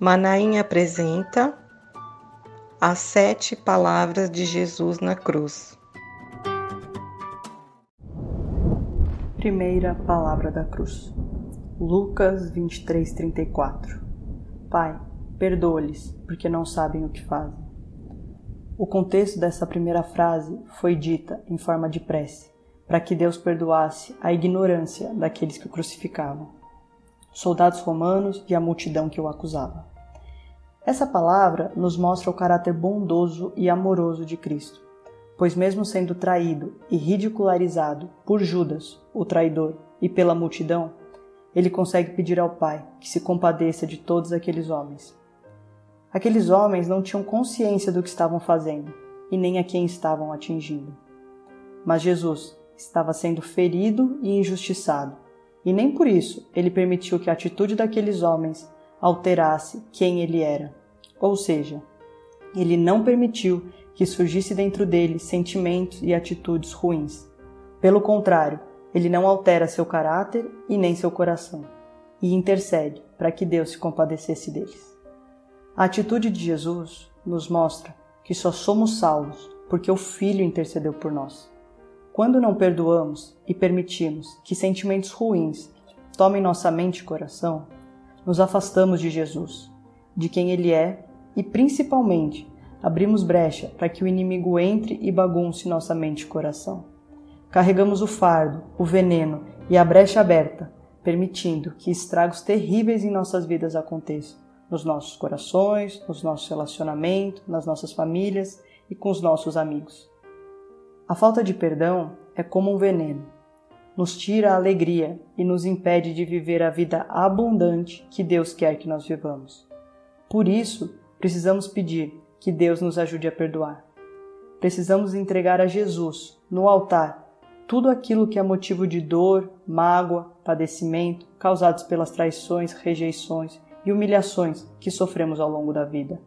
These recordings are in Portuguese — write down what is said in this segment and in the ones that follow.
Manaim apresenta as sete palavras de Jesus na cruz. Primeira palavra da cruz. Lucas 23, 34. Pai, perdoa-lhes, porque não sabem o que fazem. O contexto dessa primeira frase foi dita em forma de prece, para que Deus perdoasse a ignorância daqueles que o crucificavam soldados romanos e a multidão que o acusava. Essa palavra nos mostra o caráter bondoso e amoroso de Cristo, pois, mesmo sendo traído e ridicularizado por Judas, o traidor, e pela multidão, ele consegue pedir ao Pai que se compadeça de todos aqueles homens. Aqueles homens não tinham consciência do que estavam fazendo e nem a quem estavam atingindo. Mas Jesus estava sendo ferido e injustiçado e nem por isso ele permitiu que a atitude daqueles homens alterasse quem ele era. Ou seja, ele não permitiu que surgisse dentro dele sentimentos e atitudes ruins. Pelo contrário, ele não altera seu caráter e nem seu coração, e intercede para que Deus se compadecesse deles. A atitude de Jesus nos mostra que só somos salvos porque o Filho intercedeu por nós. Quando não perdoamos e permitimos que sentimentos ruins tomem nossa mente e coração, nos afastamos de Jesus, de quem Ele é e, principalmente, abrimos brecha para que o inimigo entre e bagunce nossa mente e coração. Carregamos o fardo, o veneno e a brecha aberta, permitindo que estragos terríveis em nossas vidas aconteçam, nos nossos corações, nos nossos relacionamentos, nas nossas famílias e com os nossos amigos. A falta de perdão é como um veneno. Nos tira a alegria e nos impede de viver a vida abundante que Deus quer que nós vivamos. Por isso, precisamos pedir que Deus nos ajude a perdoar. Precisamos entregar a Jesus, no altar, tudo aquilo que é motivo de dor, mágoa, padecimento causados pelas traições, rejeições e humilhações que sofremos ao longo da vida,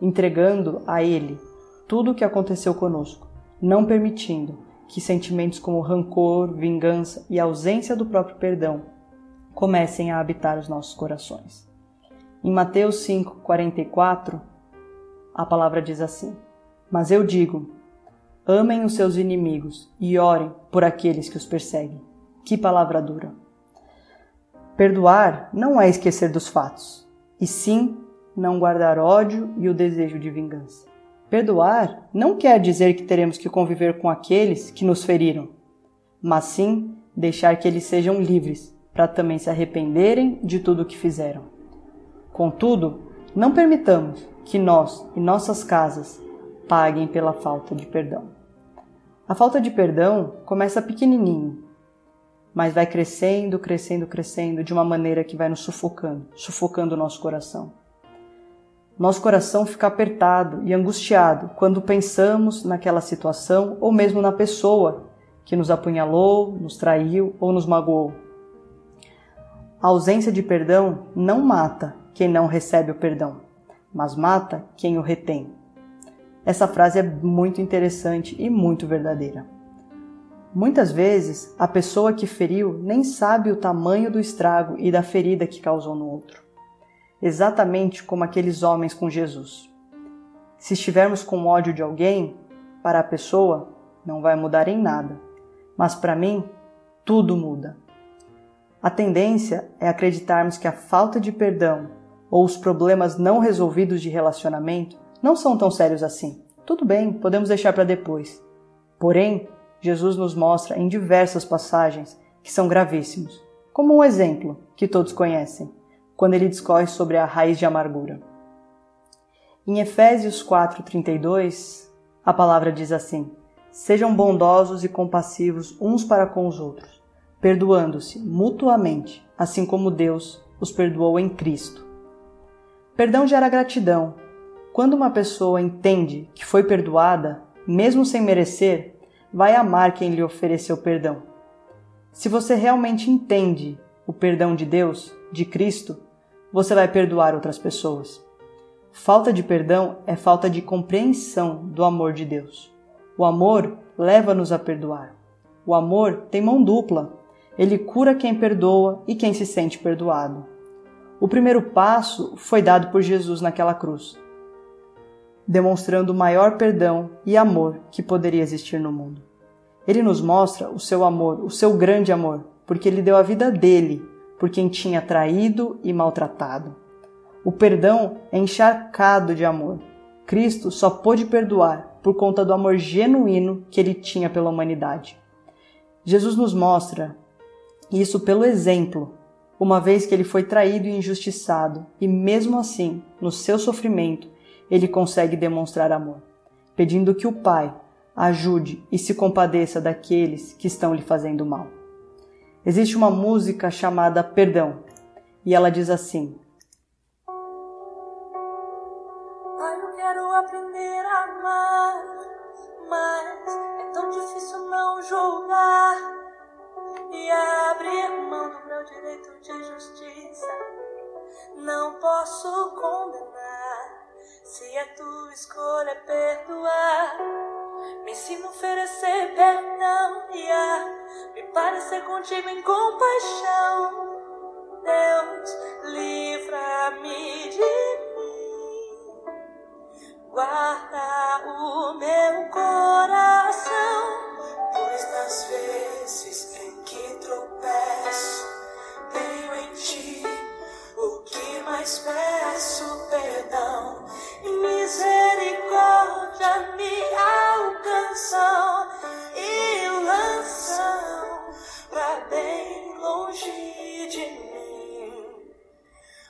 entregando a Ele tudo o que aconteceu conosco não permitindo que sentimentos como rancor, vingança e ausência do próprio perdão comecem a habitar os nossos corações. Em Mateus 5:44, a palavra diz assim: Mas eu digo: amem os seus inimigos e orem por aqueles que os perseguem. Que palavra dura! Perdoar não é esquecer dos fatos, e sim não guardar ódio e o desejo de vingança. Perdoar não quer dizer que teremos que conviver com aqueles que nos feriram, mas sim deixar que eles sejam livres para também se arrependerem de tudo o que fizeram. Contudo, não permitamos que nós e nossas casas paguem pela falta de perdão. A falta de perdão começa pequenininho, mas vai crescendo, crescendo, crescendo de uma maneira que vai nos sufocando, sufocando o nosso coração. Nosso coração fica apertado e angustiado quando pensamos naquela situação ou mesmo na pessoa que nos apunhalou, nos traiu ou nos magoou. A ausência de perdão não mata quem não recebe o perdão, mas mata quem o retém. Essa frase é muito interessante e muito verdadeira. Muitas vezes, a pessoa que feriu nem sabe o tamanho do estrago e da ferida que causou no outro exatamente como aqueles homens com Jesus. Se estivermos com ódio de alguém, para a pessoa não vai mudar em nada, mas para mim tudo muda. A tendência é acreditarmos que a falta de perdão ou os problemas não resolvidos de relacionamento não são tão sérios assim. Tudo bem, podemos deixar para depois. Porém, Jesus nos mostra em diversas passagens que são gravíssimos, como um exemplo que todos conhecem quando ele discorre sobre a raiz de amargura. Em Efésios 4:32, a palavra diz assim: Sejam bondosos e compassivos uns para com os outros, perdoando-se mutuamente, assim como Deus os perdoou em Cristo. Perdão gera gratidão. Quando uma pessoa entende que foi perdoada, mesmo sem merecer, vai amar quem lhe ofereceu perdão. Se você realmente entende o perdão de Deus, de Cristo, você vai perdoar outras pessoas. Falta de perdão é falta de compreensão do amor de Deus. O amor leva-nos a perdoar. O amor tem mão dupla. Ele cura quem perdoa e quem se sente perdoado. O primeiro passo foi dado por Jesus naquela cruz, demonstrando o maior perdão e amor que poderia existir no mundo. Ele nos mostra o seu amor, o seu grande amor, porque ele deu a vida dele por quem tinha traído e maltratado. O perdão é encharcado de amor. Cristo só pôde perdoar por conta do amor genuíno que ele tinha pela humanidade. Jesus nos mostra isso pelo exemplo, uma vez que ele foi traído e injustiçado, e mesmo assim, no seu sofrimento, ele consegue demonstrar amor, pedindo que o Pai ajude e se compadeça daqueles que estão lhe fazendo mal. Existe uma música chamada Perdão, e ela diz assim: Pai, eu quero aprender a amar, mas é tão difícil não julgar e abrir mão do meu direito de justiça. Não posso condenar se a tua escolha é perdoar. Me ensina a oferecer perdão e a me parecer contigo em compaixão. Deus, livra-me de mim. Guarda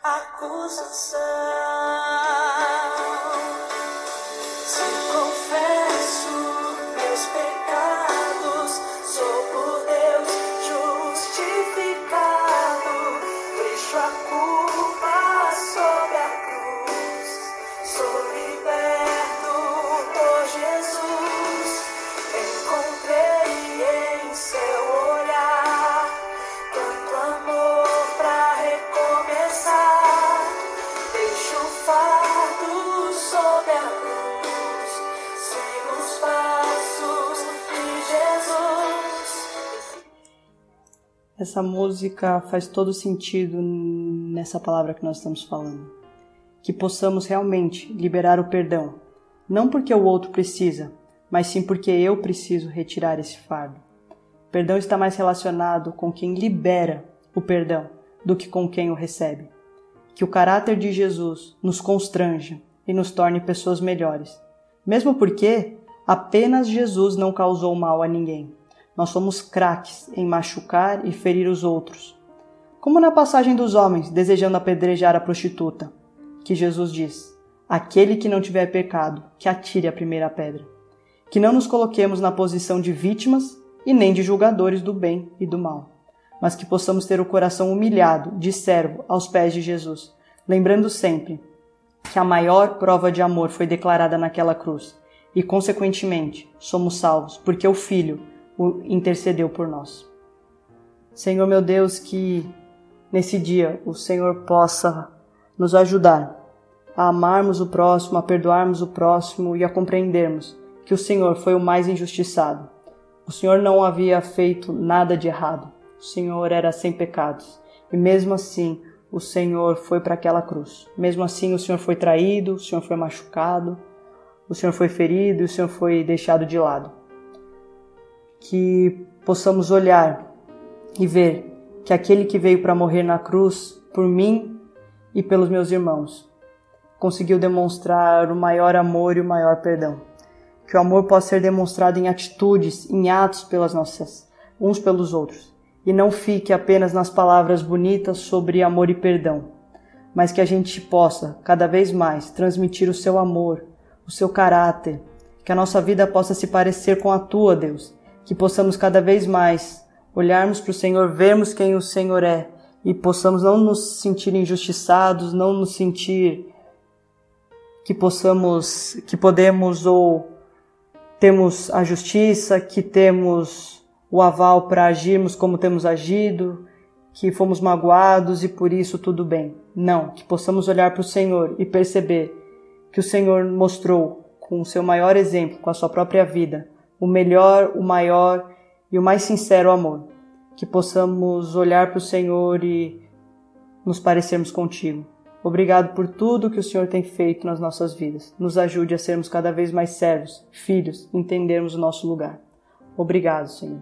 acusação. Essa música faz todo sentido nessa palavra que nós estamos falando. Que possamos realmente liberar o perdão, não porque o outro precisa, mas sim porque eu preciso retirar esse fardo. Perdão está mais relacionado com quem libera o perdão do que com quem o recebe. Que o caráter de Jesus nos constranja e nos torne pessoas melhores. Mesmo porque apenas Jesus não causou mal a ninguém. Nós somos craques em machucar e ferir os outros. Como na passagem dos homens desejando apedrejar a prostituta, que Jesus diz: Aquele que não tiver pecado, que atire a primeira pedra. Que não nos coloquemos na posição de vítimas e nem de julgadores do bem e do mal, mas que possamos ter o coração humilhado, de servo, aos pés de Jesus, lembrando sempre que a maior prova de amor foi declarada naquela cruz e, consequentemente, somos salvos porque o Filho intercedeu por nós. Senhor meu Deus, que nesse dia o Senhor possa nos ajudar a amarmos o próximo, a perdoarmos o próximo e a compreendermos que o Senhor foi o mais injustiçado. O Senhor não havia feito nada de errado. O Senhor era sem pecados. E mesmo assim, o Senhor foi para aquela cruz. Mesmo assim, o Senhor foi traído, o Senhor foi machucado, o Senhor foi ferido o Senhor foi deixado de lado. Que possamos olhar e ver que aquele que veio para morrer na cruz por mim e pelos meus irmãos conseguiu demonstrar o maior amor e o maior perdão. Que o amor possa ser demonstrado em atitudes, em atos pelas nossas uns pelos outros, e não fique apenas nas palavras bonitas sobre amor e perdão, mas que a gente possa cada vez mais transmitir o seu amor, o seu caráter, que a nossa vida possa se parecer com a tua, Deus, que possamos cada vez mais olharmos para o Senhor, vermos quem o Senhor é e possamos não nos sentir injustiçados, não nos sentir que possamos, que podemos ou temos a justiça, que temos o aval para agirmos como temos agido, que fomos magoados e por isso tudo bem. Não, que possamos olhar para o Senhor e perceber que o Senhor mostrou com o seu maior exemplo, com a sua própria vida, o melhor, o maior e o mais sincero amor. Que possamos olhar para o Senhor e nos parecermos contigo. Obrigado por tudo que o Senhor tem feito nas nossas vidas. Nos ajude a sermos cada vez mais servos, filhos, entendermos o nosso lugar. Obrigado, Senhor.